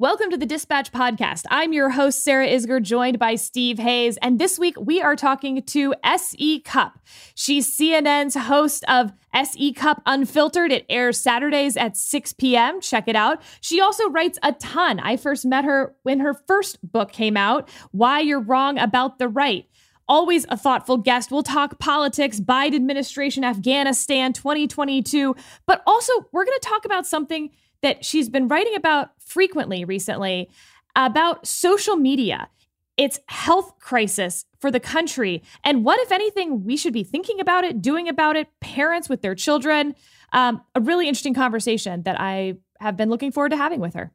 Welcome to the Dispatch Podcast. I'm your host, Sarah Isgur, joined by Steve Hayes. And this week we are talking to S.E. Cupp. She's CNN's host of S.E. Cupp Unfiltered. It airs Saturdays at 6 p.m. Check it out. She also writes a ton. I first met her when her first book came out, Why You're Wrong About the Right. Always a thoughtful guest. We'll talk politics, Biden administration, Afghanistan 2022, but also we're going to talk about something that she's been writing about frequently recently about social media, its health crisis for the country, and what, if anything, we should be thinking about it, doing about it, parents with their children. Um, a really interesting conversation that I have been looking forward to having with her.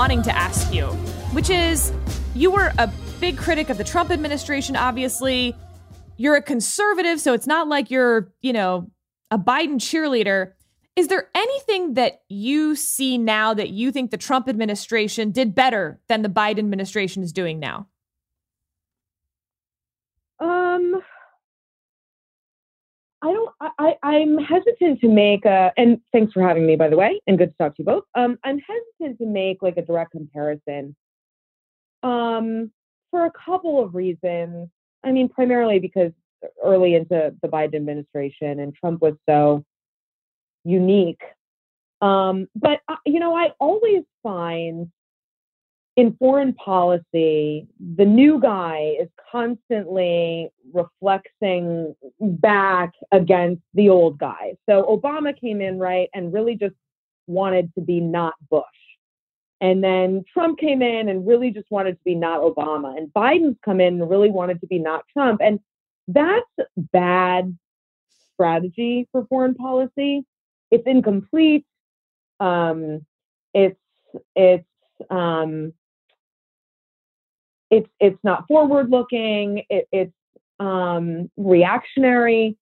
Wanting to ask you, which is you were a big critic of the Trump administration, obviously. You're a conservative, so it's not like you're, you know, a Biden cheerleader. Is there anything that you see now that you think the Trump administration did better than the Biden administration is doing now? Um, I don't. I, I'm hesitant to make a. And thanks for having me, by the way, and good to talk to you both. Um, I'm hesitant to make like a direct comparison. Um, for a couple of reasons. I mean, primarily because early into the Biden administration and Trump was so unique. Um, but uh, you know, I always find in foreign policy, the new guy is constantly reflecting back against the old guy. So Obama came in, right, and really just wanted to be not Bush. And then Trump came in and really just wanted to be not Obama. And Biden's come in and really wanted to be not Trump. And that's bad strategy for foreign policy. It's incomplete. Um, it's it's um, it's it's not forward looking. It, it's um, reactionary,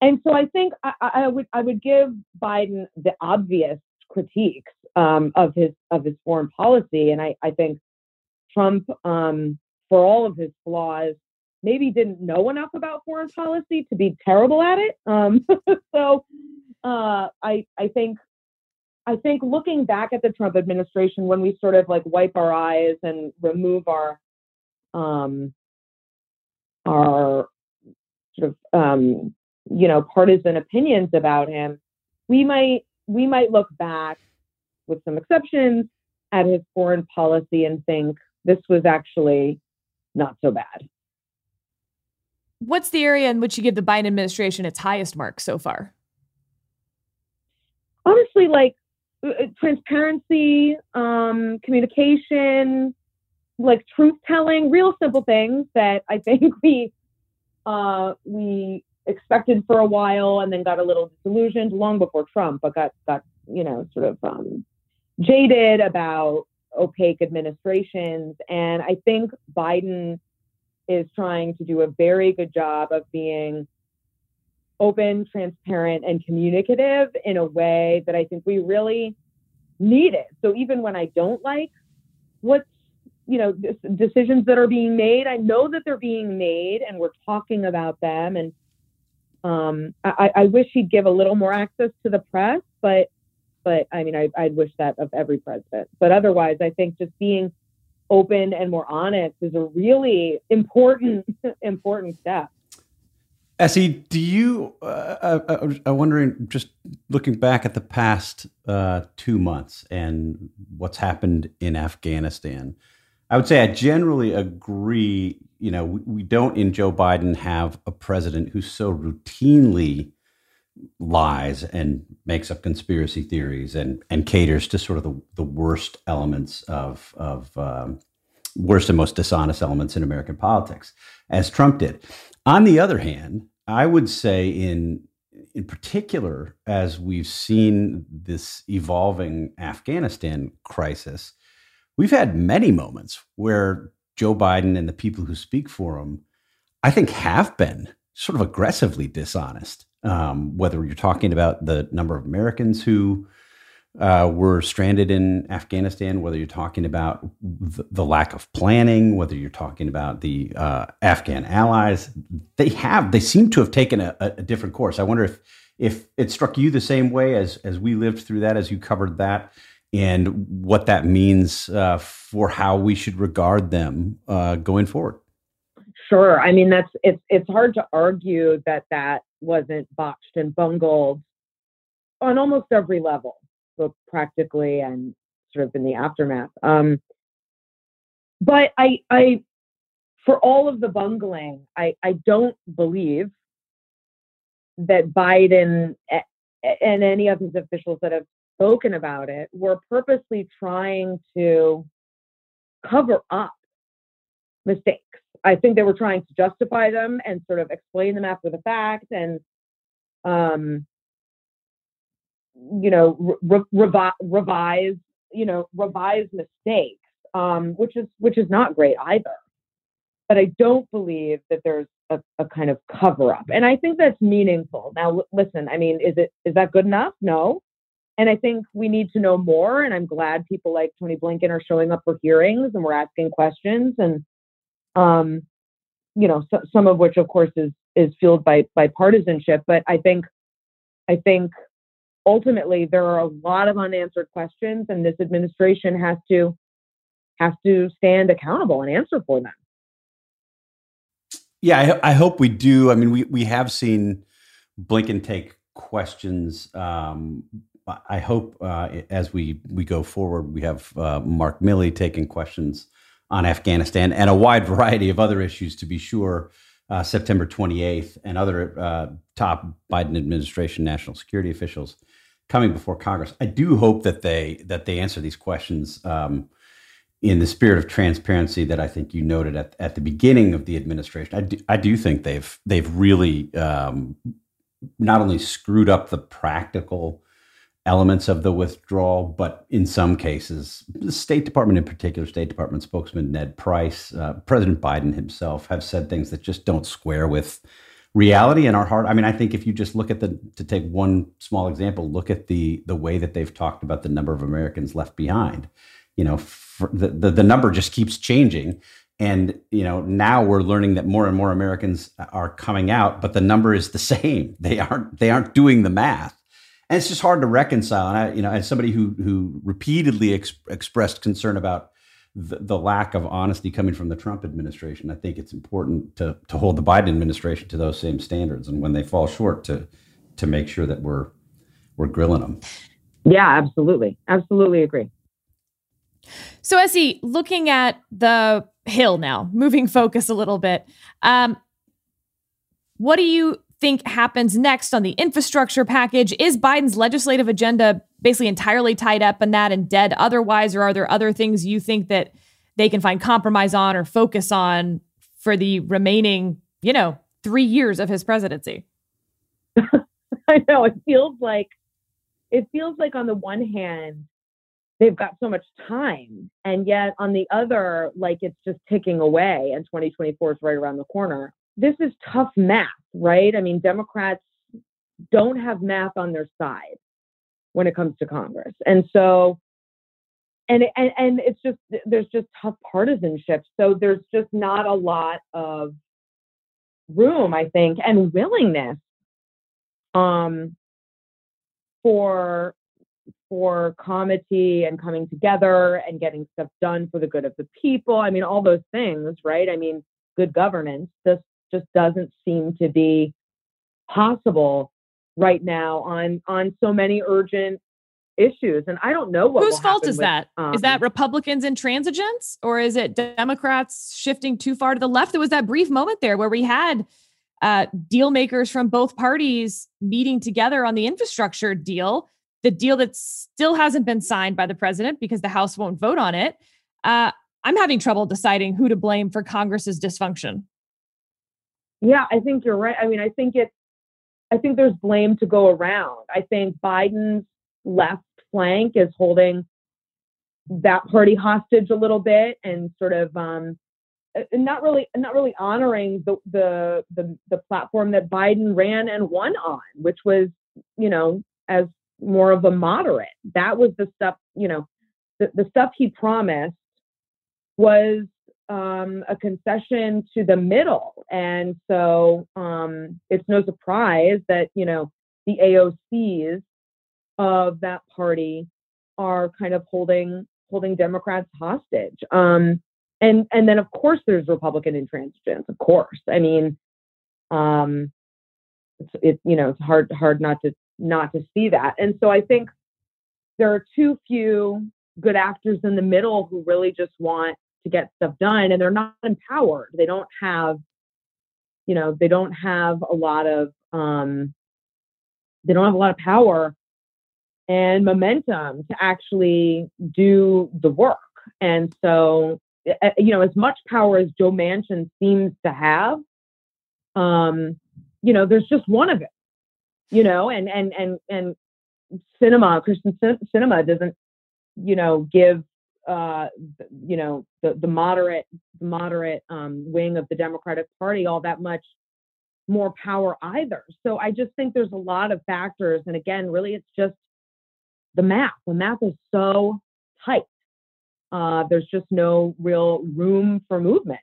and so I think I, I, would I would give Biden the obvious critiques um, of his of his foreign policy, and I, I think Trump, um, for all of his flaws, maybe didn't know enough about foreign policy to be terrible at it. Um, so uh, I I think I think looking back at the Trump administration, when we sort of like wipe our eyes and remove our um, our sort of um, you know partisan opinions about him, we might we might look back with some exceptions at his foreign policy and think this was actually not so bad. What's the area in which you give the Biden administration its highest mark so far? Honestly, like uh, uh, transparency, um, communication, like truth telling, real simple things that I think we uh, we expected for a while and then got a little disillusioned long before Trump, but got got you know sort of um, jaded about opaque administrations. And I think Biden is trying to do a very good job of being open, transparent, and communicative in a way that I think we really need it. So even when I don't like what's you know decisions that are being made i know that they're being made and we're talking about them and um, I, I, wish he'd give a little more access to the press but but i mean I, i'd wish that of every president but otherwise i think just being open and more honest is a really important important step Essie, do you? Uh, uh, uh, I'm wondering, just looking back at the past uh, two months and what's happened in Afghanistan, I would say I generally agree. You know, we, we don't in Joe Biden have a president who so routinely lies and makes up conspiracy theories and and caters to sort of the, the worst elements of of um, worst and most dishonest elements in American politics, as Trump did. On the other hand, I would say in in particular, as we've seen this evolving Afghanistan crisis, we've had many moments where Joe Biden and the people who speak for him, I think, have been sort of aggressively dishonest. Um, whether you're talking about the number of Americans who uh, were stranded in Afghanistan, whether you're talking about the, lack of planning, whether you're talking about the uh, Afghan allies, they have they seem to have taken a, a, different course. I wonder if if it struck you the same way as as we lived through that, as you covered that, and what that means uh, for how we should regard them uh, going forward. Sure. I mean, that's it's it's hard to argue that that wasn't botched and bungled on almost every level both practically and sort of in the aftermath. Um, but I, I, for all of the bungling, I, I don't believe that Biden and any of his officials that have spoken about it were purposely trying to cover up mistakes. I think they were trying to justify them and sort of explain them after the fact and um, you know, re- revi- revise, you know, revise mistakes, um, which is which is not great either. But I don't believe that there's a, a kind of cover up, and I think that's meaningful. Now, l- listen, I mean, is it is that good enough? No. And I think we need to know more. And I'm glad people like Tony Blinken are showing up for hearings and we're asking questions. And, um, you know, so, some of which, of course, is is fueled by by partisanship. But I think, I think ultimately there are a lot of unanswered questions and this administration has to has to stand accountable and answer for them yeah i, I hope we do i mean we, we have seen blinken take questions um, i hope uh, as we we go forward we have uh, mark milley taking questions on afghanistan and a wide variety of other issues to be sure uh, September 28th, and other uh, top Biden administration national security officials coming before Congress. I do hope that they that they answer these questions um, in the spirit of transparency that I think you noted at, at the beginning of the administration. I do, I do think they've they've really um, not only screwed up the practical elements of the withdrawal, but in some cases, the State Department in particular, State Department spokesman Ned Price, uh, President Biden himself have said things that just don't square with reality in our heart. I mean, I think if you just look at the to take one small example, look at the the way that they've talked about the number of Americans left behind. You know, the, the the number just keeps changing. And you know now we're learning that more and more Americans are coming out, but the number is the same. They aren't they aren't doing the math, and it's just hard to reconcile. And I, you know, as somebody who who repeatedly ex- expressed concern about the, the, lack of honesty coming from the Trump administration. I think it's important to to hold the Biden administration to those same standards, and when they fall short, to to make sure that we're we're grilling them. Yeah, absolutely, absolutely agree. So, Essie, looking at the Hill now, moving focus a little bit, um, what do you think happens next on the infrastructure package? Is Biden's legislative agenda basically entirely tied up in that and dead otherwise? Or are there other things you think that they can find compromise on or focus on for the remaining, you know, three years of his presidency? I know. It feels like, it feels like on the one hand, they've got so much time. And yet on the other, like it's just ticking away and 2024 is right around the corner. This is tough math, right? I mean, Democrats don't have math on their side when it comes to Congress. And so, and, and, and it's just, there's just tough partisanship. So there's just not a lot of room, I think, and willingness um, for for comity and coming together and getting stuff done for the good of the people. I mean, all those things, right? I mean, good governance. This just doesn't seem to be possible right now on on so many urgent issues and i don't know what whose fault is with, that? Um, is that republicans intransigence or is it democrats shifting too far to the left? There was that brief moment there where we had uh, deal makers from both parties meeting together on the infrastructure deal the deal that still hasn't been signed by the president because the house won't vote on it. Uh, i'm having trouble deciding who to blame for congress's dysfunction yeah i think you're right i mean i think it's I think there's blame to go around. I think Biden's left flank is holding that party hostage a little bit and sort of um, not really not really honoring the, the the the platform that Biden ran and won on, which was you know as more of a moderate. That was the stuff, you know, the, the stuff he promised was um, a concession to the middle. And so um, it's no surprise that, you know, the AOCs of that party are kind of holding holding Democrats hostage. Um, and and then of course there's Republican intransigence. Of course, I mean, um, it's it you know it's hard hard not to not to see that. And so I think there are too few good actors in the middle who really just want to get stuff done, and they're not empowered. They don't have, you know, they don't have a lot of um, they don't have a lot of power and momentum to actually do the work. And so Eh, eh, you know, as much power as Joe Manchin seems to have, um, you know, there's just one of it, you know, and and and and Sinema Kyrsten Sinema doesn't, you know, give uh, you know, the the moderate moderate um, wing of the Democratic Party all that much more power either. So I just think there's a lot of factors, and again, really, it's just the math. The math is so tight uh, there's just no real room for movement.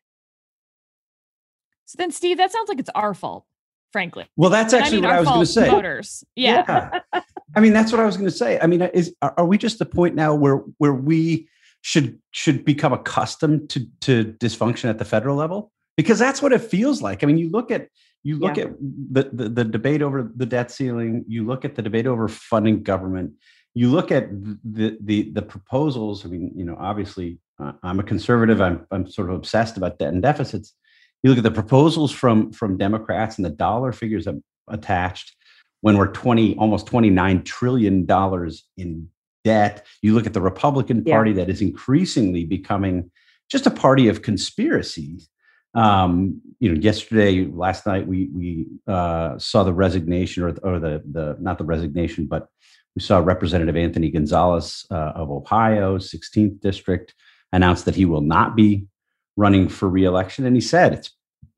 So then, Steve, that sounds like it's our fault, frankly. Well, that's actually I mean, what I was going to say. Voters, yeah. yeah. I mean, that's what I was going to say. I mean, is are we just the point now where where we should should become accustomed to to dysfunction at the federal level? Because that's what it feels like. I mean, you look at you look yeah. at the, the the debate over the debt ceiling. You look at the debate over funding government you look at the the the proposals. I mean, you know, obviously, uh, I'm a conservative. I'm I'm sort of obsessed about debt and deficits. You look at the proposals from from Democrats and the dollar figures attached when we're 20 almost 29 trillion dollars in debt you look at the republican party yeah. that is increasingly becoming just a party of conspiracies um, you know yesterday last night we we uh, saw the resignation or, or the the not the resignation but we saw Representative Anthony Gonzalez uh, of Ohio, 16th district, announce that he will not be running for reelection. And he said it's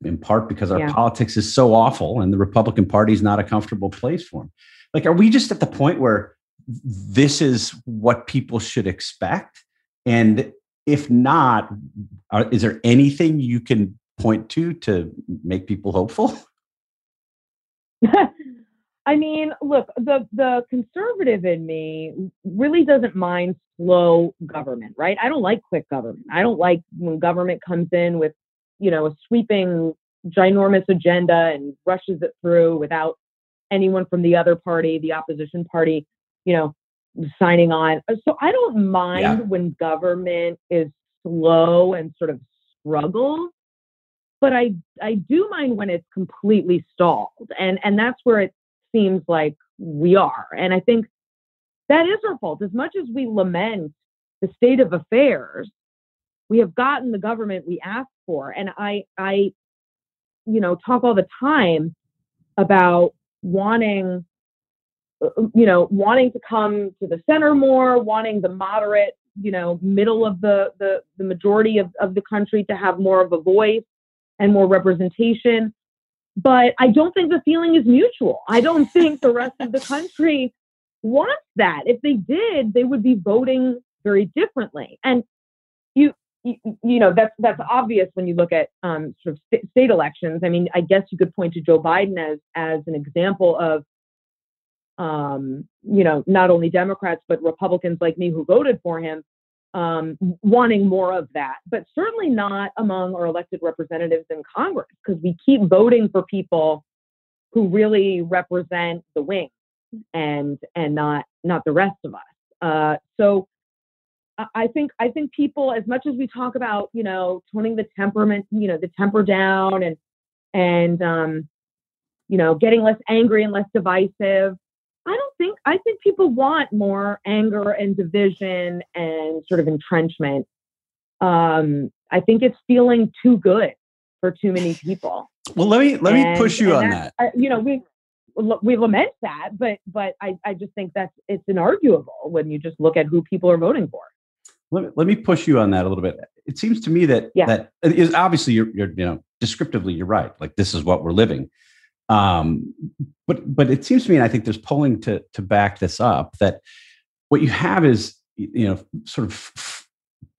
in part because our yeah. politics is so awful and the Republican Party is not a comfortable place for him. Like, are we just at the point where this is what people should expect? And if not, are, is there anything you can point to to make people hopeful? I mean, look, the the conservative in me really doesn't mind slow government, right? I don't like quick government. I don't like when government comes in with, you know, a sweeping ginormous agenda and rushes it through without anyone from the other party, the opposition party, you know, signing on. So I don't mind yeah. when government is slow and sort of struggles but I I do mind when it's completely stalled, and and that's where it seems like we are. And I think that is our fault. As much as we lament the state of affairs, we have gotten the government we asked for. And I, I, you know, talk all the time about wanting, uh, uh, you know, wanting to come to the center more, wanting the moderate, you know, middle of the the, the majority of, of the country to have more of a voice and more representation. But I don't think the feeling is mutual. I don't think the rest of the country wants that. If they did, they would be voting very differently. And you, you, you know, that's that's obvious when you look at um, sort of st- state elections. I mean, I guess you could point to Joe Biden as as an example of, um, you know, not only Democrats but Republicans like me who voted for him um, wanting more of that, but certainly not among our elected representatives in Congress because we keep voting for people who really represent the wing and and not not the rest of us. Uh, so I think I think people, as much as we talk about you know toning the temperament, you know the temper down and and um, you know getting less angry and less divisive. I don't think I think people want more anger and division and sort of entrenchment. Um, I think it's feeling too good for too many people. Well, let me let and, me push you on that. that. you know, we we lament that, but but I, I just think that's it's inarguable when you just look at who people are voting for. Let me, let me push you on that a little bit. It seems to me that yeah. that is obviously you're, you're you know descriptively you're right. Like this is what we're living. Um, but but it seems to me, and I think there's polling to to back this up that what you have is you know sort of f-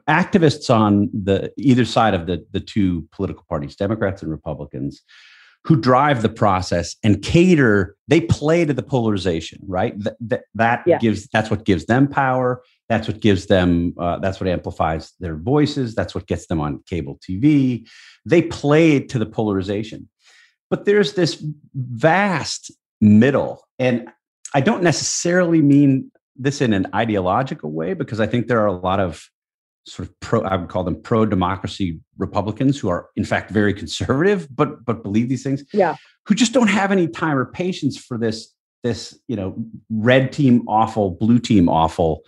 activists on the either side of the the two political parties, Democrats and Republicans, who drive the process and cater. They play to the polarization, right? That that, that yeah. gives that's what gives them power. That's what gives them. Uh, that's what amplifies their voices. That's what gets them on cable TV. They play to the polarization, but there's this vast middle. And I don't necessarily mean this in an ideological way because I think there are a lot of sort of pro I would call them pro democracy Republicans who are in fact very conservative but but believe these things. Yeah. Who just don't have any time or patience for this this, you know, red team awful, blue team awful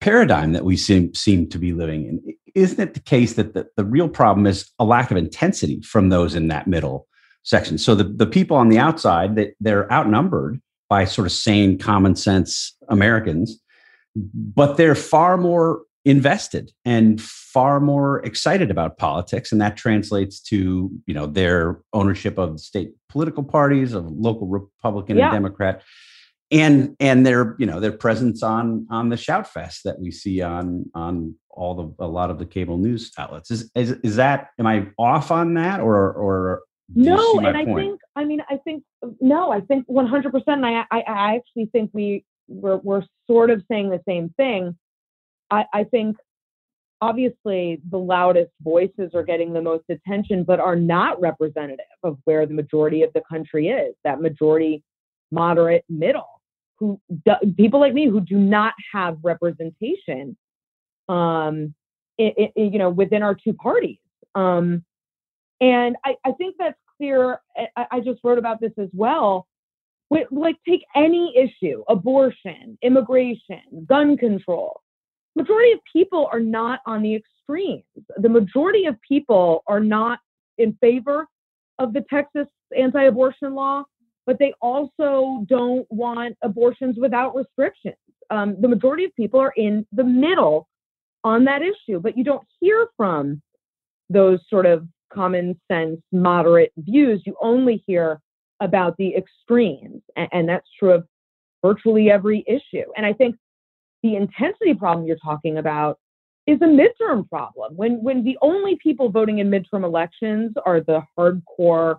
paradigm that we seem seem to be living in. Isn't it the case that the, the real problem is a lack of intensity from those in that middle section. So the, the people on the outside that they're outnumbered by sort of sane, common sense Americans, but they're far more invested and far more excited about politics and that translates to you know their ownership of state political parties of local republican yeah. and democrat and and their you know their presence on on the shout fest that we see on on all the a lot of the cable news outlets is is, is that am i off on that or or no, and I think I mean I think no, I think 100. percent I, I I actually think we we're we're sort of saying the same thing. I I think obviously the loudest voices are getting the most attention, but are not representative of where the majority of the country is. That majority, moderate, middle, who do, people like me who do not have representation, um, it, it, you know, within our two parties. Um, and I, I think that's clear. I, I just wrote about this as well. With, like, take any issue abortion, immigration, gun control. Majority of people are not on the extremes. The majority of people are not in favor of the Texas anti abortion law, but they also don't want abortions without restrictions. Um, the majority of people are in the middle on that issue, but you don't hear from those sort of common sense, moderate views. You only hear about the extremes. And, and that's true of virtually every issue. And I think the intensity problem you're talking about is a midterm problem. When when the only people voting in midterm elections are the hardcore,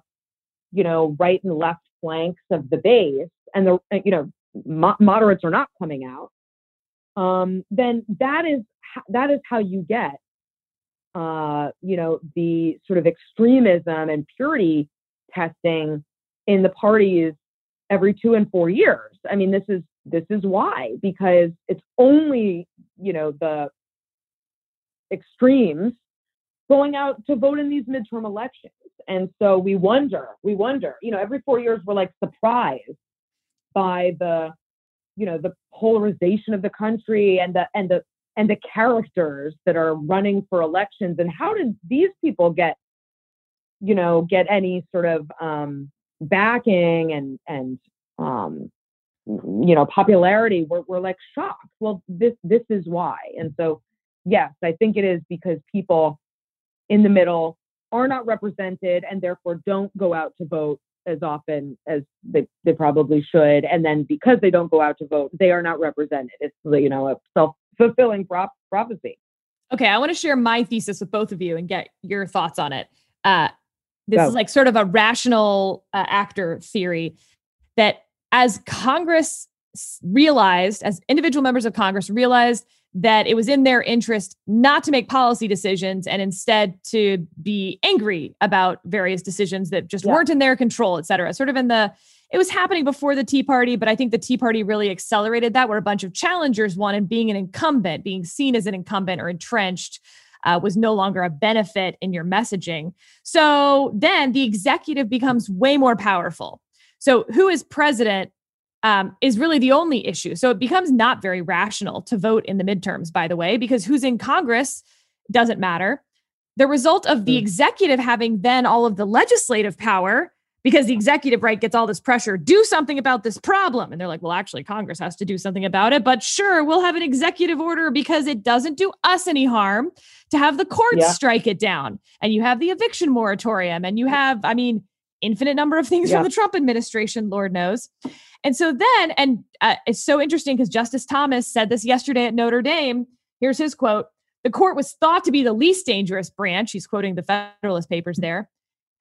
you know, right and left flanks of the base, and the you know mo- moderates are not coming out, um, then that is that is how you get uh, you know, the sort of extremism and purity testing in the parties every two and four years. I mean, this is this is why because it's only you know the extremes going out to vote in these midterm elections, and so we wonder, we wonder, you know, every four years we're like surprised by the you know the polarization of the country and the and the and the characters that are running for elections and how did these people get you know get any sort of um, backing and and um, you know popularity? We're, we're like shocked. Well this this is why. And so yes i think it is because people in the middle are not represented and therefore don't go out to vote as often as they, they probably should. And then because they don't go out to vote they are not represented. It's you know a self fulfilling prop- prophecy. Okay, I want to share my thesis with both of you and get your thoughts on it. Uh, this Go. is like sort of a rational uh, actor theory that as Congress realized, as individual members of Congress realized that it was in their interest not to make policy decisions and instead to be angry about various decisions that just yeah. weren't in their control, et cetera. Sort of in the it was happening before the Tea Party, but I think the Tea Party really accelerated that, where a bunch of challengers wanted being an incumbent, being seen as an incumbent or entrenched. Uh, was no longer a benefit in your messaging. So then the executive becomes way more powerful. So who is president um, is really the only issue. So it becomes not very rational to vote in the midterms, by the way, because who's in Congress doesn't matter. The result of the hmm. executive having then all of the legislative power because the executive right gets all this pressure do something about this problem and they're like well actually congress has to do something about it but sure we'll have an executive order because it doesn't do us any harm to have the courts yeah. strike it down and you have the eviction moratorium and you have i mean infinite number of things yeah. from the Trump administration, Lord knows. And so then, and uh, it's so interesting because Justice Thomas said this yesterday at Notre Dame. Here's his quote The court was thought to be the least dangerous branch. He's quoting the Federalist Papers there.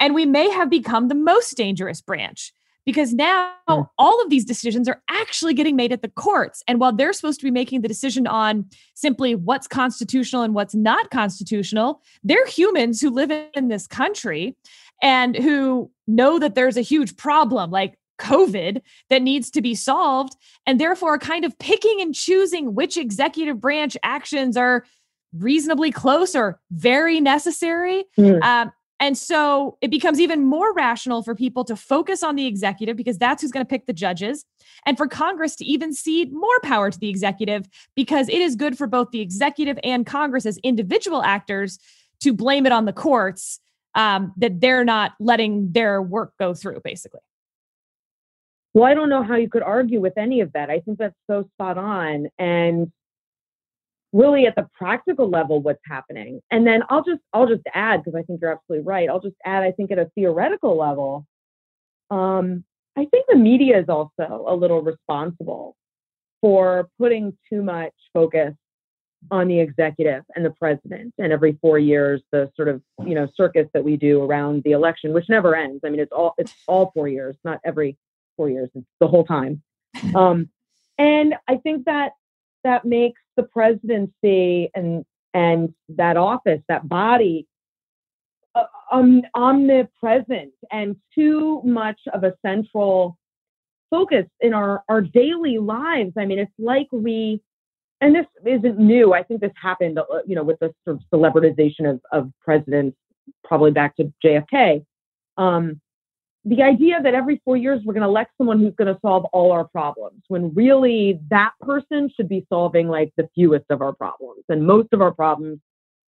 And we may have become the most dangerous branch because now mm. all of these decisions are actually getting made at the courts. And while they're supposed to be making the decision on simply what's constitutional and what's not constitutional, they're humans who live in this country and who know that there's a huge problem like COVID that needs to be solved, and therefore kind of picking and choosing which executive branch actions are reasonably close or very necessary. Mm. Um, and so it becomes even more rational for people to focus on the executive because that's who's going to pick the judges, and for Congress to even cede more power to the executive because it is good for both the executive and Congress as individual actors to blame it on the courts um, that they're not letting their work go through, basically. Well, I don't know how you could argue with any of that. I think that's so spot on. And really at the practical level what's happening. And then i'll just i'll just add because i think you're absolutely right i'll just add i think at a theoretical level um, i think the media is also a little responsible for putting too much focus on the executive and the president and every four years the sort of you know circus that we do around the election which never ends. I mean it's all it's all four years not every four years it's the whole time. Um, and i think that that makes the presidency and and that office, that body, uh, um, omnipresent and too much of a central focus in our our daily lives. I mean, it's like we, and this isn't new. I think this happened, uh, you know, with the sort of celebritization of of presidents, probably back to JFK. Um, the idea that every four years we're going to elect someone who's going to solve all our problems when really that person should be solving like the fewest of our problems and most of our problems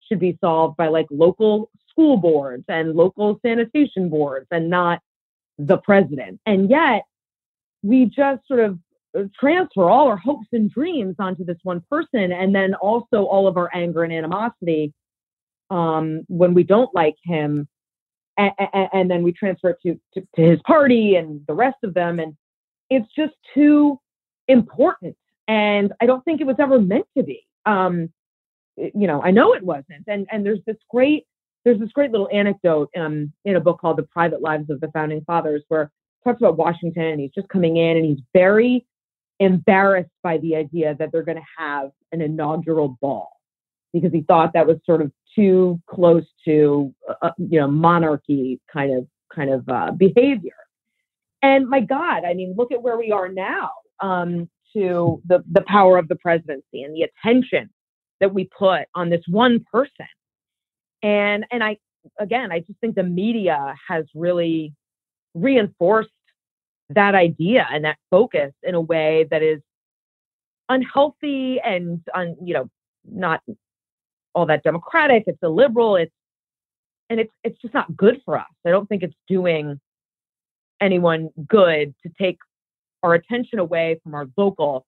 should be solved by like local school boards and local sanitation boards and not the president. And yet we just sort of uh, transfer all our hopes and dreams onto this one person and then also all of our anger and animosity um, when we don't like him and, and, then we transfer it to, to, to his party and the rest of them. And it's just too important. And I don't think it was ever meant to be. Um, you know, I know it wasn't. And and there's this great there's this great little anecdote um, in a book called The Private Lives of the Founding Fathers, where talks about Washington and he's just coming in and he's very embarrassed by the idea that they're going to have an inaugural ball because he thought that was sort of too close to uh, uh, you know monarchy kind of kind of uh, behavior. And my God, I mean, look at where we are now um, to the the power of the presidency and the attention that we put on this one person. And and I again, I just think the media has really reinforced that idea and that focus in a way that is unhealthy and un, you know not all that democratic. It's a liberal. It's and it's it's just not good for us. I don't think it's doing anyone good to take our attention away from our local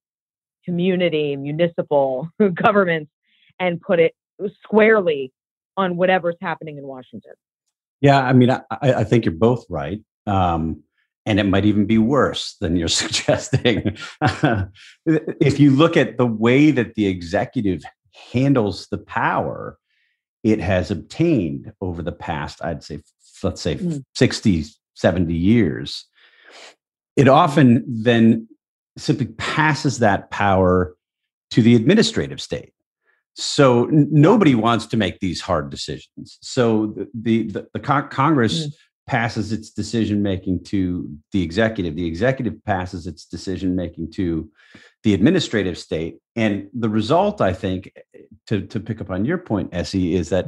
community, municipal governments, and put it squarely on whatever's happening in Washington. Yeah, I mean, I, I think you're both right. Um, and it might even be worse than you're suggesting. if you look at the way that the executive handles the power it has obtained over the past, I'd say, let's say mm. 60, 70 years, it often then simply passes that power to the administrative state. So n- nobody wants to make these hard decisions. So the the, the, the con- Congress mm. Passes its decision making to the executive. The executive passes its decision making to the administrative state. And the result, I think, to, to pick up on your point, Essie, is that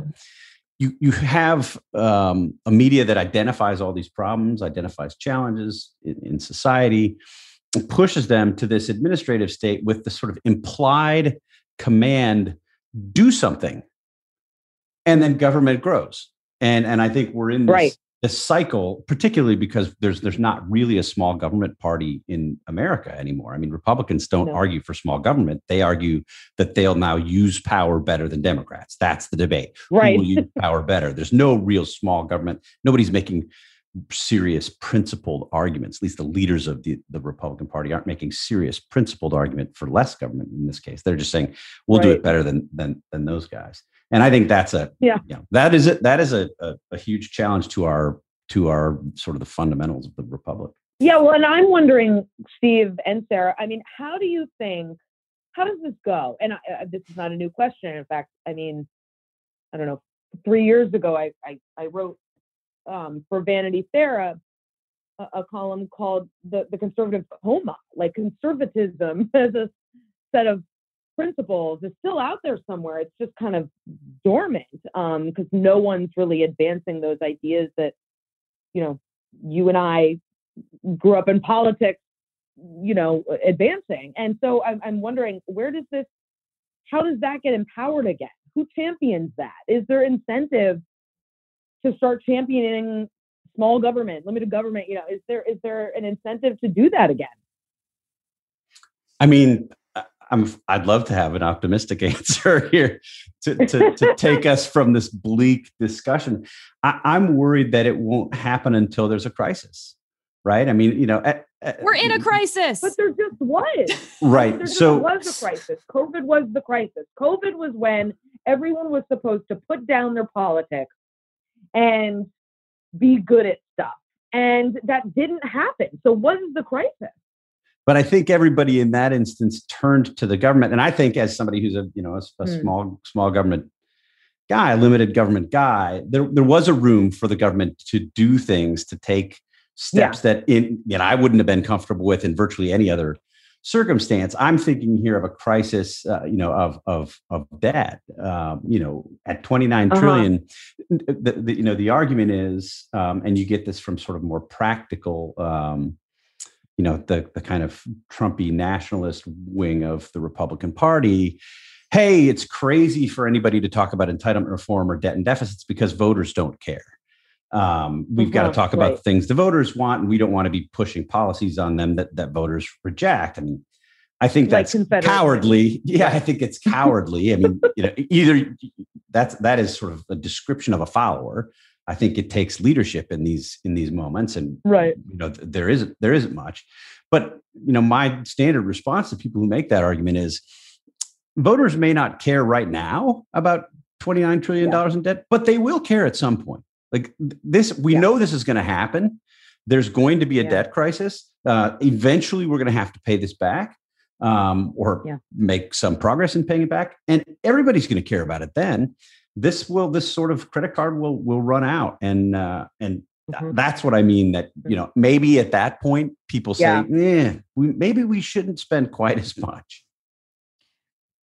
you, you have um, a media that identifies all these problems, identifies challenges in, in society, pushes them to this administrative state with the sort of implied command do something. And then government grows. And, and I think we're in this, right the cycle, particularly because there's there's not really a small government party in America anymore. I mean, Republicans don't no. argue for small government; they argue that they'll now use power better than Democrats. That's the debate. Right? Who will use power better? There's no real small government. Nobody's making serious principled arguments. At least the leaders of the, the Republican Party aren't making serious principled argument for less government in this case. They're just saying we'll right. do it better than than than those guys. And I think that's a yeah, know, that is it. That is a, a, a huge challenge to our to our sort of the fundamentals of the republic. Yeah, well, and I'm wondering, Steve and Sarah. I mean, how do you think? How does this go? And I, uh, this is not a new question. In fact, I mean, I don't know. Three years ago, I I, I wrote um, for Vanity Fair a, a, column called the the conservative coma, like conservatism as a set of principles is still out there somewhere. It's just kind of dormant because um, no one's really advancing those ideas that you know you and I grew up in politics, you know, advancing. And so I'm, I'm wondering where does this, how does that get empowered again? Who champions that? Is there incentive to start championing small government, limited government? You know, is there is there an incentive to do that again? I mean, I'm, I'd love to have an optimistic answer here to, to, to take us from this bleak discussion. I, I'm worried that it won't happen until there's a crisis right? I mean, you know, at, at, we're in a crisis, but there just was right. There so was a crisis. COVID was the crisis. COVID was when everyone was supposed to put down their politics and be good at stuff, and that didn't happen. So, what is the crisis? But I think everybody in that instance turned to the government, and I think as somebody who's a you know a, a mm. small small government guy, limited government guy, there there was a room for the government to do things to take steps yeah. that in you know I wouldn't have been comfortable with in virtually any other circumstance. I'm thinking here of a crisis, uh, you know, of of of debt. Um, you know, at 29 uh-huh. trillion, the, the, you know the argument is, um, and you get this from sort of more practical. Um, you know the the kind of Trumpy nationalist wing of the Republican Party. Hey, it's crazy for anybody to talk about entitlement reform or debt and deficits because voters don't care. Um, we've mm-hmm, got to talk about right. the things the voters want, and we don't want to be pushing policies on them that that voters reject. I mean, I think that's cowardly. Yeah, I think it's cowardly. I mean, you know, either that's that is sort of a description of a follower. I think it takes leadership in these in these moments, and right, you know, there isn't there isn't much. But you know, my standard response to people who make that argument is, voters may not care right now about twenty nine trillion dollars yeah. in debt, but they will care at some point. Like this, we yeah. know this is going to happen. There's going to be a yeah. debt crisis. Uh, eventually, we're going to have to pay this back um, or make some progress in paying it back, and everybody's going to care about it then. This will, this sort of credit card will will run out, and uh, and mm-hmm. that's what I mean. That you know, maybe at that point, people say, "Yeah, we, maybe we shouldn't spend quite as much."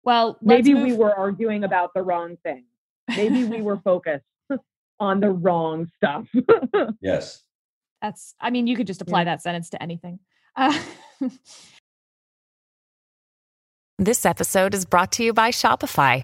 Well, maybe we were arguing about the wrong thing. Maybe we were focused on the wrong stuff. yes. That's, I mean, you could just apply yeah. that sentence to anything. Uh, this episode is brought to you by Shopify.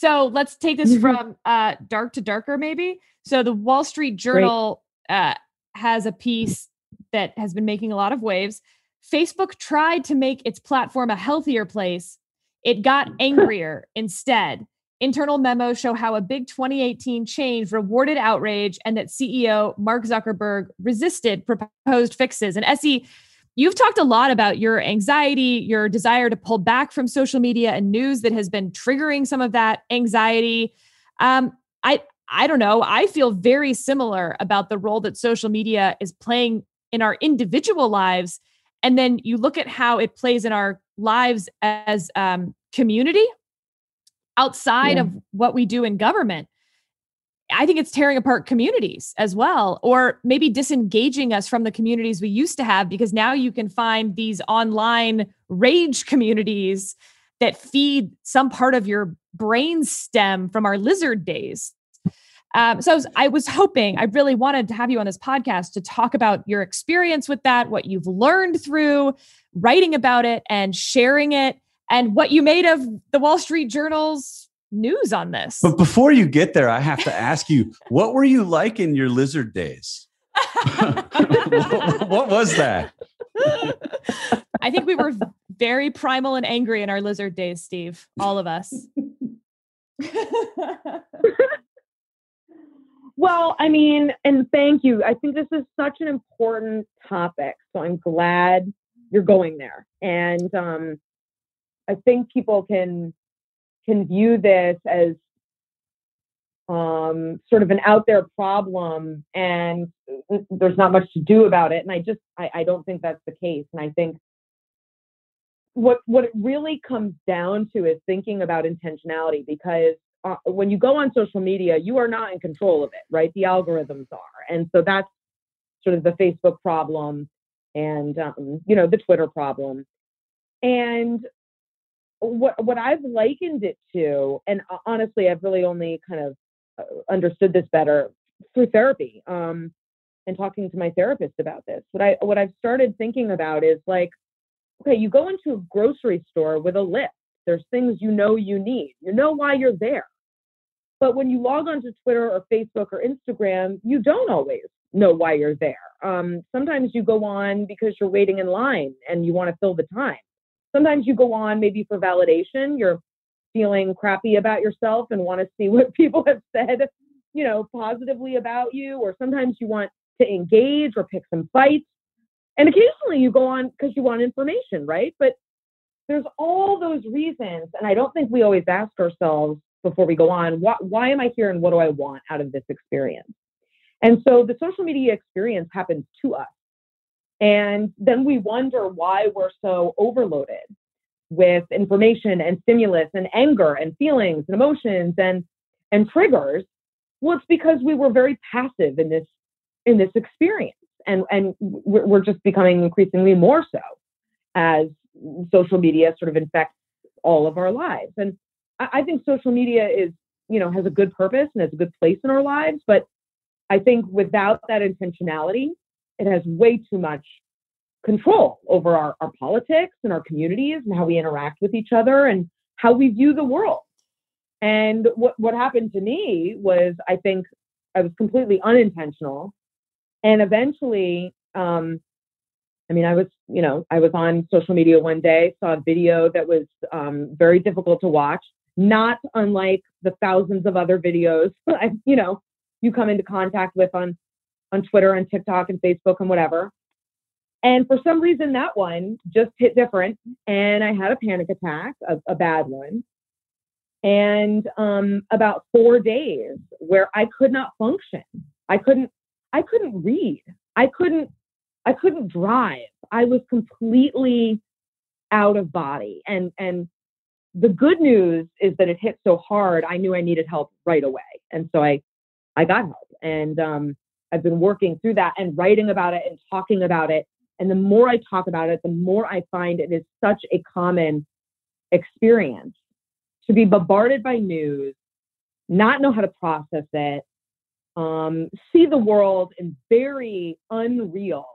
So let's take this mm-hmm. from uh, dark to darker, maybe. So the Wall Street Journal uh, has a piece that has been making a lot of waves. Facebook tried to make its platform a healthier place. It got angrier instead. Internal memos show how a big 2018 change rewarded outrage and that CEO Mark Zuckerberg resisted proposed fixes. And Essie, you've talked a lot about your anxiety, your desire to pull back from social media and news that has been triggering some of that anxiety. Um, I I don't know. I feel very similar about the role that social media is playing in our individual lives. And then you look at how it plays in our lives as um, community outside yeah. of what we do in government. I think it's tearing apart communities as well, or maybe disengaging us from the communities we used to have because now you can find these online rage communities that feed some part of your brain stem from our lizard days. Um, so I was, I was hoping, I really wanted to have you on this podcast to talk about your experience with that, what you've learned through writing about it and sharing it, and what you made of the Wall Street Journal's news on this. But before you get there, I have to ask you, what were you like in your lizard days? what, what was that? I think we were very primal and angry in our lizard days, Steve. All of us. well, I mean, and thank you. I think this is such an important topic. So I'm glad you're going there. And um, I think people can can view this as um, sort of an out there problem and there's not much to do about it. And I just, I, I don't think that's the case. And I think what, what it really comes down to is thinking about intentionality because uh, when you go on social media, you are not in control of it, right? The algorithms are. And so that's sort of the Facebook problem and, um, you know, the Twitter problem. And what, what I've likened it to, and honestly, I've really only kind of uh, understood this better through therapy um, and talking to my therapist about this. What I what I've started thinking about is like, okay, you go into a grocery store with a list. There's things you know you need. You know why you're there. But when you log onto Twitter or Facebook or Instagram, you don't always know why you're there. Um, sometimes you go on because you're waiting in line and you want to fill the time. Sometimes you go on maybe for validation. You're feeling crappy about yourself and want to see what people have said, you know, positively about you, or sometimes you want to engage or pick some fights. And occasionally you go on because you want information, right? But there's all those reasons. And I don't think we always ask ourselves before we go on, why, why am I here and what do I want out of this experience? And so the social media experience happens to us. And then we wonder why we're so overloaded with information and stimulus and anger and feelings and emotions and and triggers. Well it's because we were very passive in this in this experience. And and we're just becoming increasingly more so as social media sort of infects all of our lives. And I, think social media is you know has a good purpose and has a good place in our lives. But i think without that intentionality it has way too much control over our, our politics and our communities and how we interact with each other and how we view the world. And what, what happened to me was I think I was completely unintentional. And eventually, um, I mean, I was, you know, I was on social media one day, saw a video that was um, very difficult to watch, not unlike the thousands of other videos, I, you know, you come into contact with on on Twitter and TikTok and Facebook and whatever. And for some reason, that one just hit different. And I had a panic attack, a, a bad one. And um, about four days where I could not function. I couldn't, I couldn't read. I couldn't, I couldn't drive. I was completely out of body. And, and the good news is that it hit so hard, I knew I needed help right away. And so I, I got help. And um, I've been working through that and writing about it and talking about it. And the more I talk about it, the more I find it is such a common experience. To be bombarded by news, not know how to process it, um, see the world in very unreal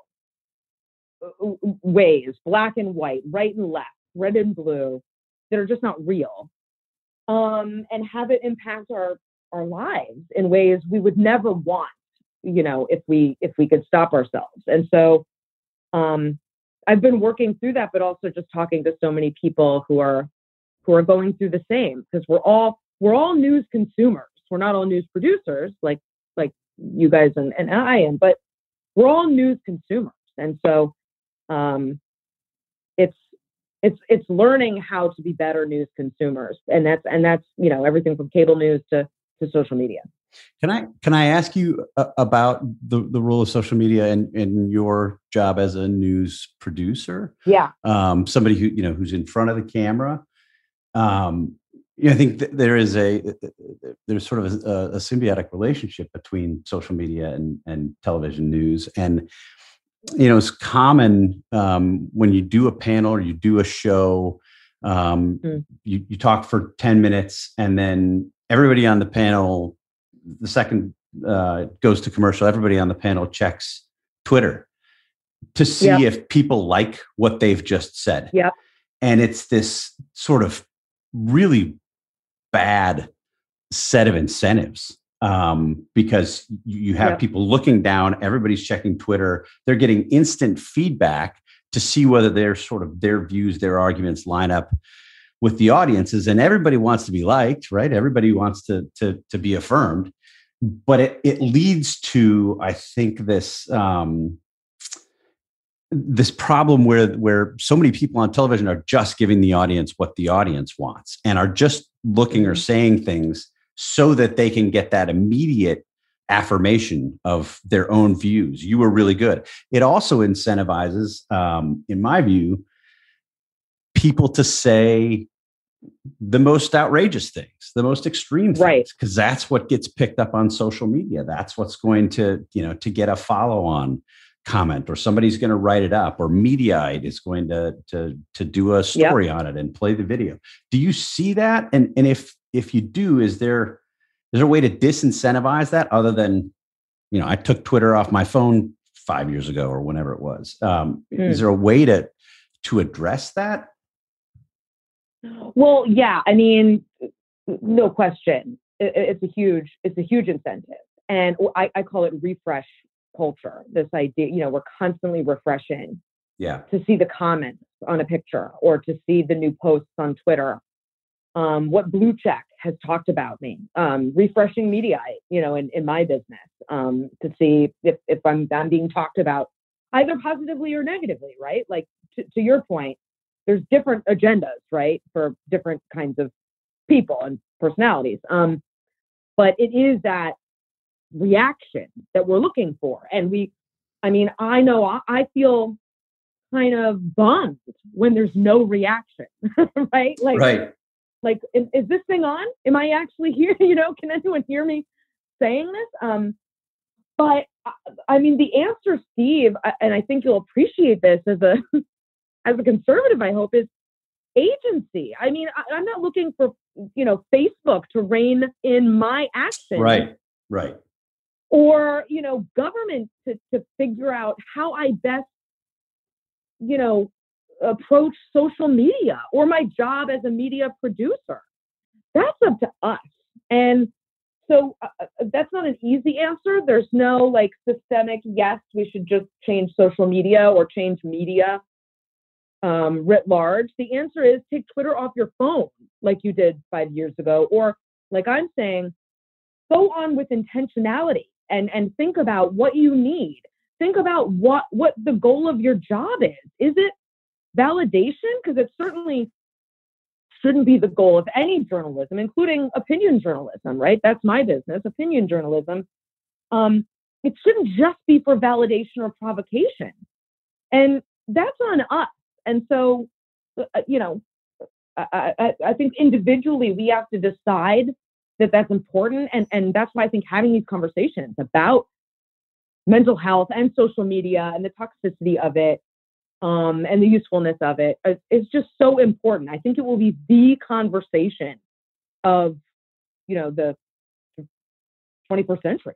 uh, ways, black and white, right and left, red and blue, that are just not real, um, and have it impact our our lives in ways we would never want, you know, if we if we could stop ourselves. And so um, I've been working through that, but also just talking to so many people who are who are going through the same because we're all we're all news consumers. We're not all news producers like like you guys and, and I am, but we're all news consumers. And so um, it's it's it's learning how to be better news consumers. And that's and that's, you know, everything from cable news to to social media. Can I can I ask you uh, about the, the role of social media and in, in your job as a news producer? Yeah, um, somebody who you know who's in front of the camera. Um, you know, I think th- there is a there's sort of a, a, symbiotic relationship between social media and and television news, and you know it's common um, when you do a panel or you do a show. Um, mm. you, you talk for 10 minutes and then everybody on the panel the second uh, goes to commercial, everybody on the panel checks Twitter to see yep. if people like what they've just said. Yeah. And it's this sort of really bad set of incentives um, because you have yep. people looking down, everybody's checking Twitter, they're getting instant feedback to see whether their sort of their views, their arguments line up with the audiences. And everybody wants to be liked, right? Everybody wants to to to be affirmed, but it it leads to, I think, this um, this problem where where so many people on television are just giving the audience what the audience wants and are just looking or mm-hmm. saying things so that they can get that immediate affirmation of their own views. You were really good. It also incentivizes, um, in my view, people to say the most outrageous things, the most extreme things, because that's what gets picked up on social media. That's what's going to, you know, to get a follow on comment or somebody's going to write it up or mediaite is going to to to do a story yep. on it and play the video do you see that and and if if you do is there is there a way to disincentivize that other than you know i took twitter off my phone five years ago or whenever it was um, mm. is there a way to to address that well yeah i mean no question it, it's a huge it's a huge incentive and I, I call it refresh culture. This idea, you know, we're constantly refreshing. Yeah. To see the comments on a picture or to see the new posts on Twitter. Um, what Blue Check has talked about me, um, refreshing media, you know, in, in my business um, to see if, if I'm, I'm being talked about either positively or negatively, right? Like to, to your point, there's different agendas, right, for different kinds of people and personalities. Um, but it is that reaction that we're looking for. And we, I mean, I know I, I feel kind of bummed when there's no reaction, right? Like, right. like, is, is, this thing on? Am I actually here? You know, can anyone hear me saying this? Um, but uh, I mean, the answer, Steve, and I think you'll appreciate this as a as a conservative. I hope is agency. I mean, I, I'm not looking for you know Facebook to rein in my action. Right. Right or you know government to, to figure out how i best you know approach social media or my job as a media producer that's up to us and so uh, uh, that's not an easy answer there's no like systemic yes we should just change social media or change media um, writ large the answer is take twitter off your phone like you did five years ago. Or like i'm saying go on with intentionality and and think about what you need. Think about what what the goal of your job is. Is it validation? Because it certainly shouldn't be the goal of any journalism including opinion journalism right? That's my business opinion journalism. Um, it shouldn't just be for validation or provocation. And that's on us and so uh, uh you know I, I, I think individually we have to decide that that's important. And, and that's why I think having these conversations about mental health and social media and the toxicity of it um, and the usefulness of it is, is just so important. I think it will be the conversation of, you know, the 21st century.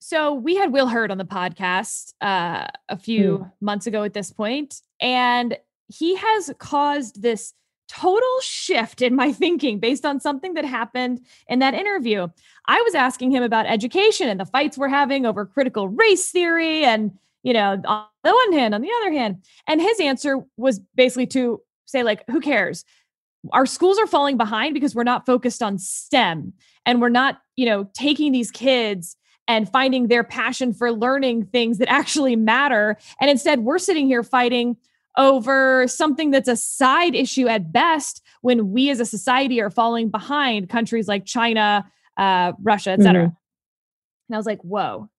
So we had Will Hurd on the podcast uh, a few mm. months ago at this point, and he has caused this total shift in my thinking based on something that happened in that interview. I was asking him about education and the fights we're having over critical race theory and, you know, on the one hand, on the other hand. And his answer was basically to say, like, who cares? Our schools are falling behind because we're not focused on STEM and we're not, you know, taking these kids and finding their passion for learning things that actually matter. And instead, we're sitting here fighting over something that's a side issue at best when we as a society are falling behind countries like China, uh, Russia, etc. Mm-hmm. And I was like, whoa,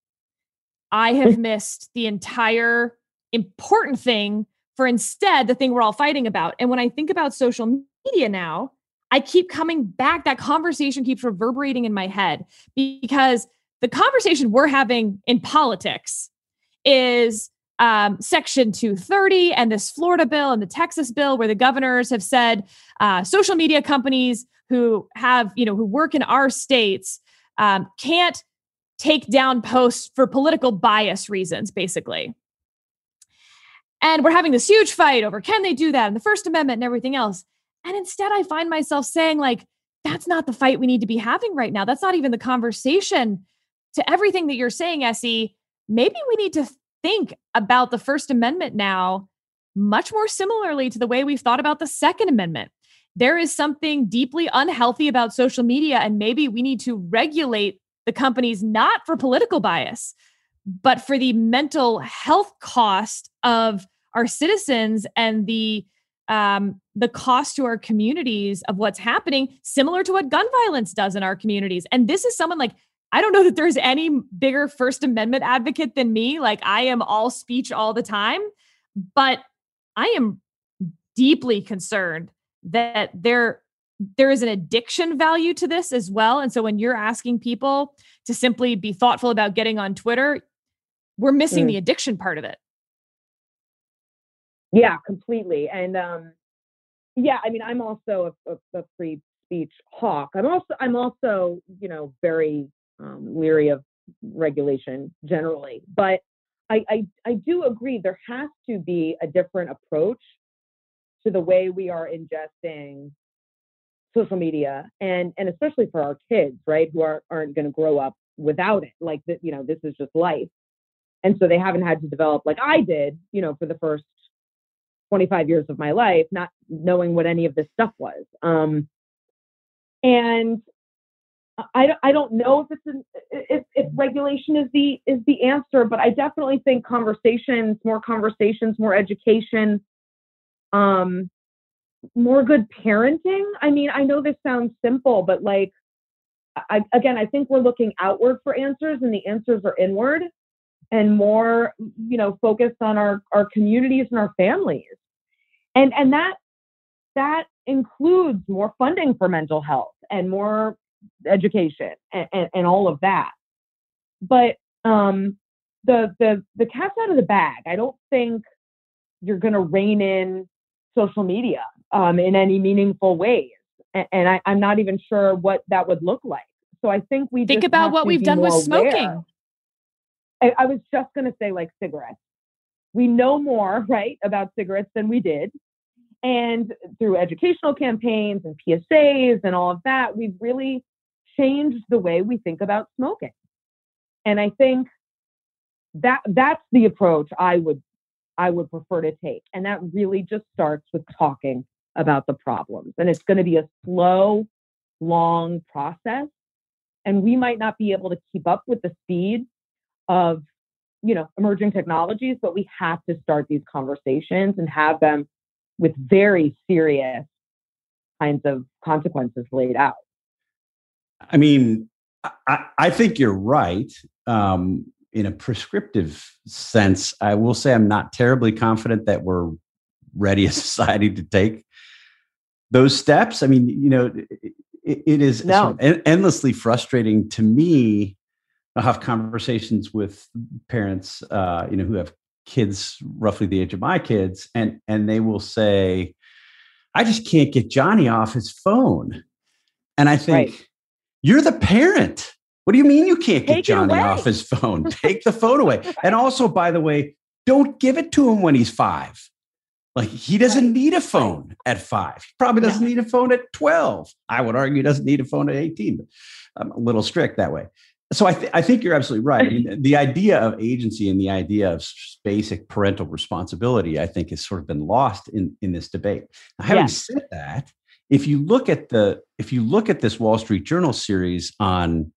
I have missed the entire important thing for instead the thing we're all fighting about. And when I think about social media now, I keep coming back. That conversation keeps reverberating in my head because the conversation we're having in politics is um, Section 230 and this Florida bill and the Texas bill, where the governors have said uh, social media companies who have, you know, who work in our states um, can't take down posts for political bias reasons, basically. And we're having this huge fight over can they do that and the First Amendment and everything else. And instead, I find myself saying, like, that's not the fight we need to be having right now. That's not even the conversation. To everything that you're saying, S.E., maybe we need to think about the First Amendment now much more similarly to the way we've thought about the Second Amendment. There is something deeply unhealthy about social media, and maybe we need to regulate the companies not for political bias, but for the mental health cost of our citizens and the um, the cost to our communities of what's happening, similar to what gun violence does in our communities. And this is someone like I don't know that there's any bigger First Amendment advocate than me. Like I am all speech all the time, but I am deeply concerned that there there is an addiction value to this as well. And so when you're asking people to simply be thoughtful about getting on Twitter, we're missing mm. the addiction part of it. Yeah, completely. And um, yeah, I mean, I'm also a, a, a, free speech hawk. I'm also I'm also you know very um, leery of regulation generally, but I, I I do agree there has to be a different approach to the way we are ingesting social media and and especially for our kids right who are, aren't going to grow up without it. Like that you know this is just life. And so they haven't had to develop like i did you know for the first 25 years of my life, not knowing what any of this stuff was. Um, and I, I don't know if it's an, if, if regulation is the is the answer, but I definitely think conversations, more conversations, more education, um, more good parenting. I mean, I know this sounds simple, but like, I, again, I think we're looking outward for answers, and the answers are inward and more, you know, focused on our our communities and our families and and that that includes more funding for mental health and more education and, and, and all of that. But um the the the cat's out of the bag. I don't think you're going to rein in social media um, in any meaningful ways and, and I, i'm not even sure what that would look like. So i think we think about what we've done with smoking. I, I was just going to say like cigarettes. We know more, right, about cigarettes than we did. And through educational campaigns and PSAs and all of that, we've really changed the way we think about smoking. And I think that that's the approach I would I would prefer to take. And that really just starts with talking about the problems. And it's going to be a slow, long process. And we might not be able to keep up with the speed of you know emerging technologies but we have to start these conversations and have them with very serious kinds of consequences laid out i mean i, I think you're right um, in a prescriptive sense i will say i'm not terribly confident that we're ready as a society to take those steps i mean you know it, it is no. sort of endlessly frustrating to me I'll have conversations with parents, uh, you know, who have kids roughly the age of my kids, and and they will say, "I just can't get Johnny off his phone," and I think right. You're the parent. What do you mean you can't get Take Johnny off his phone? Take the phone away. And also, by the way, don't give it to him when he's five. Like he doesn't right. need a phone at five. He probably doesn't no. need a phone at 12. I would argue he doesn't need a phone at 18, but I'm a little strict that way so I, th- I think you're absolutely right. I mean, the idea of agency and the idea of basic parental responsibility, I think, has sort of been lost in, in this debate. Now, having yeah. said that, if you look at the if you look at this Wall Street Journal series on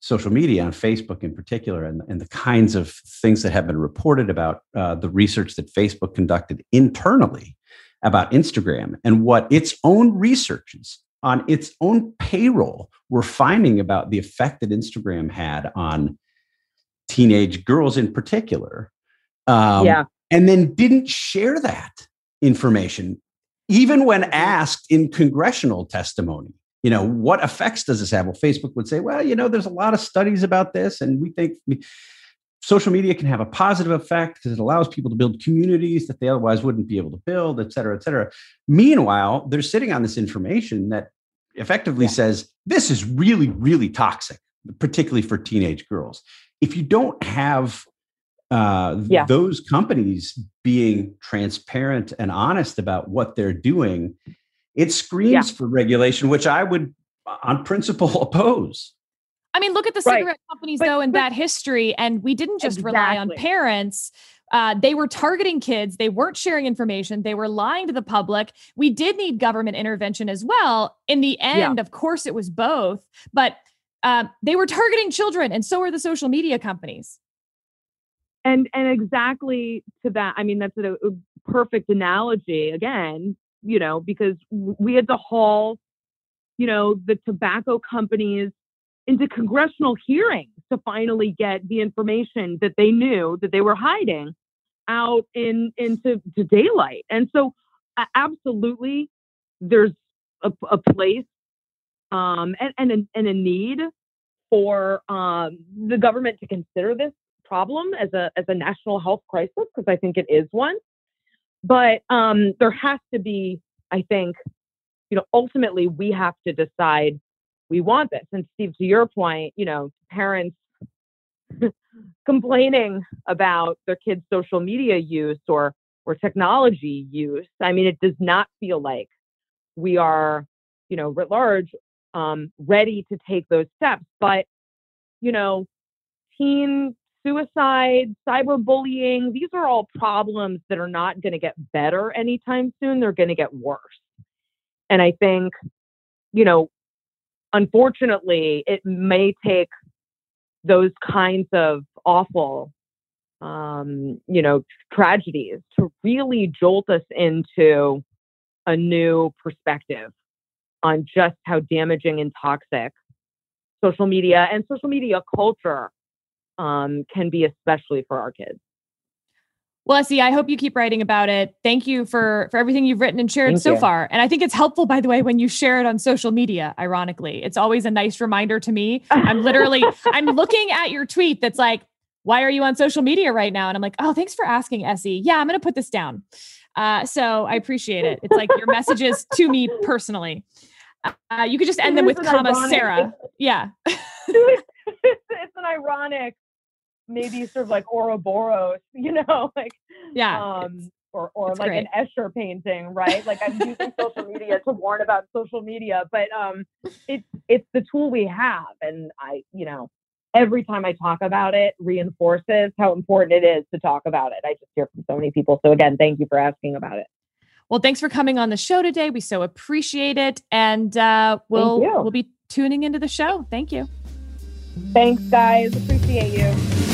social media, on Facebook in particular, and, and the kinds of things that have been reported about uh, the research that Facebook conducted internally about Instagram and what its own researchers on its own payroll were finding about the effect that Instagram had on teenage girls in particular. Um, yeah. And then didn't share that information, even when mm-hmm. asked in congressional testimony. You know, what effects does this have? Well, Facebook would say, well, you know, there's a lot of studies about this, and we think social media can have a positive effect because it allows people to build communities that they otherwise wouldn't be able to build, et cetera, et cetera. Meanwhile, they're sitting on this information that effectively yeah. says this is really, really toxic. particularly for teenage girls. If you don't have uh, Yeah. those companies being transparent and honest about what they're doing, it screams Yeah. for regulation, which I would, on principle, oppose. I mean, look at the Right. cigarette companies But- though in but- that history, and we didn't just rely on parents. Uh, they were targeting kids. They weren't sharing information. They were lying to the public. We did need government intervention as well. In the Yeah. end, of course, it was both, but um, they were targeting children, and so were the social media companies. And and exactly to that i mean that's a, a perfect analogy again you know because we had to haul you know the tobacco companies into congressional hearings to finally get the information that they knew that they were hiding out in into to daylight. And so absolutely there's a, a place um and and a, and a need for um the government to consider this problem as a as a national health crisis because I think it is one. But um, there has to be, I think, you know, ultimately we have to decide we want this. And Steve, to your point, you know, parents complaining about their kids' social media use or or technology use. I mean, it does not feel like we are, you know, writ large, um, ready to take those steps. But you know, teen suicide, cyberbullying, these are all problems that are not going to get better anytime soon. They're going to get worse. And I think, you know, unfortunately, it may take those kinds of awful, um, you know, tragedies to really jolt us into a new perspective on just how damaging and toxic social media and social media culture um, can be, especially for our kids. Well, S.E., I hope you keep writing about it. Thank you for for everything you've written and shared Thank so you. far. And I think it's helpful, by the way, when you share it on social media. Ironically, it's always a nice reminder to me. I'm literally I'm looking at your tweet that's like, "Why are you on social media right now?" And I'm like, "Oh, thanks for asking, Essie. Yeah, I'm going to put this down." Uh, so I appreciate it. It's like your messages to me personally. Uh, you could just end them with comma ironic- Sarah. Yeah. it's, it's an ironic, maybe sort of like Ouroboros, you know, like Yeah. um, or or like great. an Escher painting, right? Like I'm using social media to warn about social media, but um, it's it's the tool we have, and I, you know, every time I talk about it, reinforces how important it is to talk about it. I just hear from so many people. So again, thank you for asking about it. Well, thanks for coming on the show today. We so appreciate it, and uh, we'll we'll be tuning into the show. Thank you. Thanks, guys. Appreciate you.